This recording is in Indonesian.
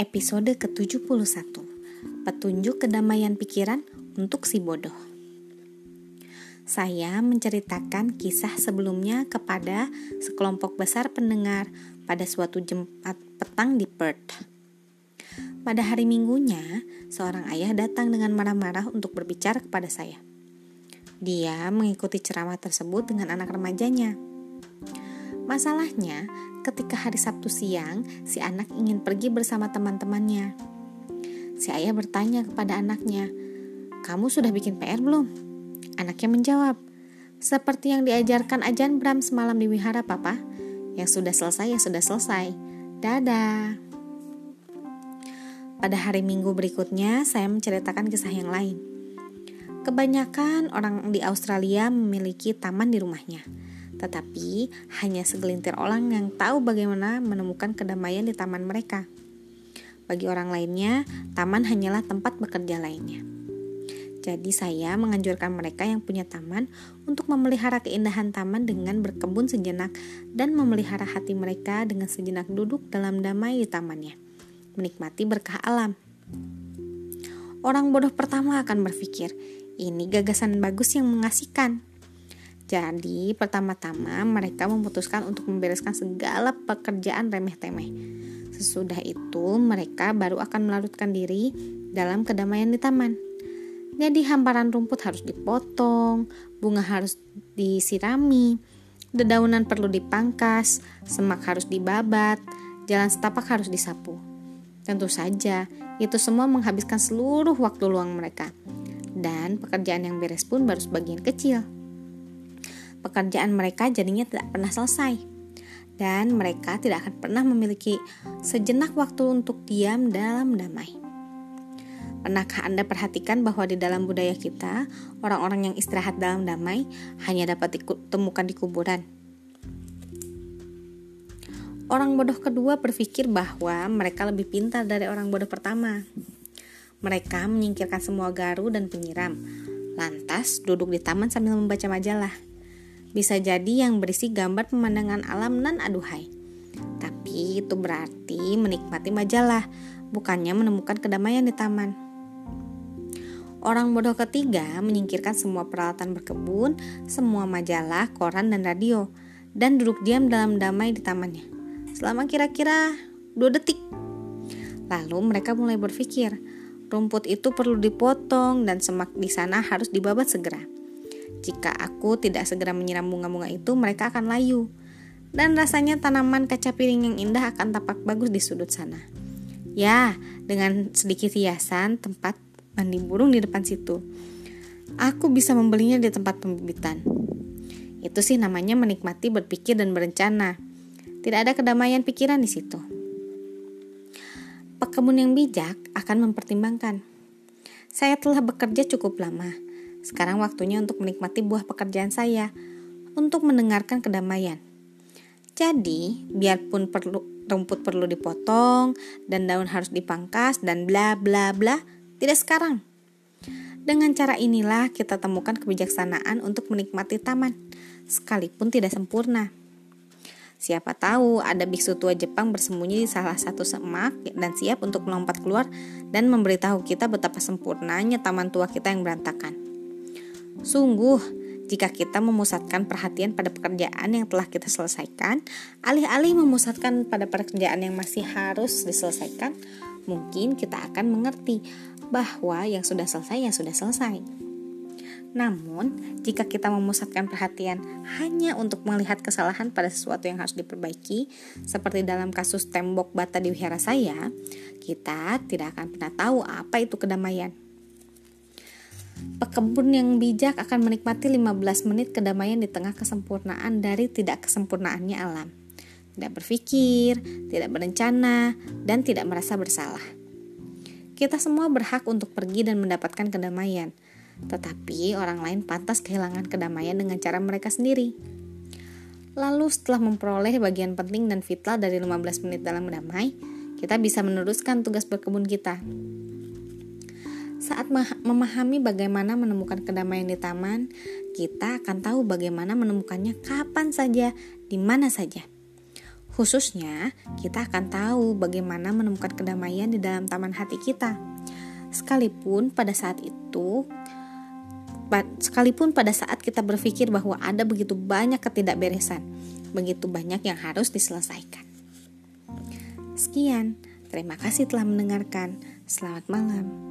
Episode ke-71 Petunjuk kedamaian pikiran untuk si bodoh Saya menceritakan kisah sebelumnya kepada sekelompok besar pendengar pada suatu jempat petang di Perth. Pada hari minggunya, seorang ayah datang dengan marah-marah untuk berbicara kepada saya. Dia mengikuti ceramah tersebut dengan anak remajanya. Masalahnya, ketika hari Sabtu siang, si anak ingin pergi bersama teman-temannya. Si ayah bertanya kepada anaknya, "Kamu sudah bikin PR belum?" Anaknya menjawab, "Seperti yang diajarkan Ajan Bram semalam di wihara, Papa. Yang sudah selesai ya sudah selesai. Dadah." Pada hari Minggu berikutnya, saya menceritakan kisah yang lain. Kebanyakan orang di Australia memiliki taman di rumahnya tetapi hanya segelintir orang yang tahu bagaimana menemukan kedamaian di taman mereka. Bagi orang lainnya, taman hanyalah tempat bekerja lainnya. Jadi saya menganjurkan mereka yang punya taman untuk memelihara keindahan taman dengan berkebun sejenak dan memelihara hati mereka dengan sejenak duduk dalam damai di tamannya, menikmati berkah alam. Orang bodoh pertama akan berpikir, ini gagasan bagus yang mengasihkan. Jadi, pertama-tama mereka memutuskan untuk membereskan segala pekerjaan remeh-temeh. Sesudah itu, mereka baru akan melarutkan diri dalam kedamaian di taman. Jadi, hamparan rumput harus dipotong, bunga harus disirami, dedaunan perlu dipangkas, semak harus dibabat, jalan setapak harus disapu. Tentu saja, itu semua menghabiskan seluruh waktu luang mereka. Dan pekerjaan yang beres pun baru sebagian kecil pekerjaan mereka jadinya tidak pernah selesai. Dan mereka tidak akan pernah memiliki sejenak waktu untuk diam dalam damai. Pernahkah Anda perhatikan bahwa di dalam budaya kita, orang-orang yang istirahat dalam damai hanya dapat ditemukan di kuburan? Orang bodoh kedua berpikir bahwa mereka lebih pintar dari orang bodoh pertama. Mereka menyingkirkan semua garu dan penyiram, lantas duduk di taman sambil membaca majalah. Bisa jadi yang berisi gambar pemandangan alam nan aduhai. Tapi itu berarti menikmati majalah, bukannya menemukan kedamaian di taman. Orang bodoh ketiga menyingkirkan semua peralatan berkebun, semua majalah, koran, dan radio, dan duduk diam dalam damai di tamannya. Selama kira-kira dua detik. Lalu mereka mulai berpikir, rumput itu perlu dipotong dan semak di sana harus dibabat segera. Jika aku tidak segera menyiram bunga-bunga itu, mereka akan layu. Dan rasanya tanaman kaca piring yang indah akan tampak bagus di sudut sana. Ya, dengan sedikit hiasan tempat mandi burung di depan situ. Aku bisa membelinya di tempat pembibitan. Itu sih namanya menikmati berpikir dan berencana. Tidak ada kedamaian pikiran di situ. Pekebun yang bijak akan mempertimbangkan. Saya telah bekerja cukup lama sekarang waktunya untuk menikmati buah pekerjaan saya, untuk mendengarkan kedamaian. Jadi, biarpun perlu rumput perlu dipotong dan daun harus dipangkas dan bla bla bla, tidak sekarang. Dengan cara inilah kita temukan kebijaksanaan untuk menikmati taman, sekalipun tidak sempurna. Siapa tahu ada biksu tua Jepang bersembunyi di salah satu semak dan siap untuk melompat keluar dan memberitahu kita betapa sempurnanya taman tua kita yang berantakan. Sungguh, jika kita memusatkan perhatian pada pekerjaan yang telah kita selesaikan, alih-alih memusatkan pada pekerjaan yang masih harus diselesaikan, mungkin kita akan mengerti bahwa yang sudah selesai yang sudah selesai. Namun, jika kita memusatkan perhatian hanya untuk melihat kesalahan pada sesuatu yang harus diperbaiki, seperti dalam kasus tembok bata di wihara saya, kita tidak akan pernah tahu apa itu kedamaian. Pekebun yang bijak akan menikmati 15 menit kedamaian di tengah kesempurnaan dari tidak kesempurnaannya alam. Tidak berpikir, tidak berencana, dan tidak merasa bersalah. Kita semua berhak untuk pergi dan mendapatkan kedamaian, tetapi orang lain pantas kehilangan kedamaian dengan cara mereka sendiri. Lalu setelah memperoleh bagian penting dan vital dari 15 menit dalam damai, kita bisa meneruskan tugas berkebun kita. Saat memahami bagaimana menemukan kedamaian di taman, kita akan tahu bagaimana menemukannya kapan saja, di mana saja. Khususnya, kita akan tahu bagaimana menemukan kedamaian di dalam taman hati kita. Sekalipun pada saat itu sekalipun pada saat kita berpikir bahwa ada begitu banyak ketidakberesan, begitu banyak yang harus diselesaikan. Sekian, terima kasih telah mendengarkan. Selamat malam.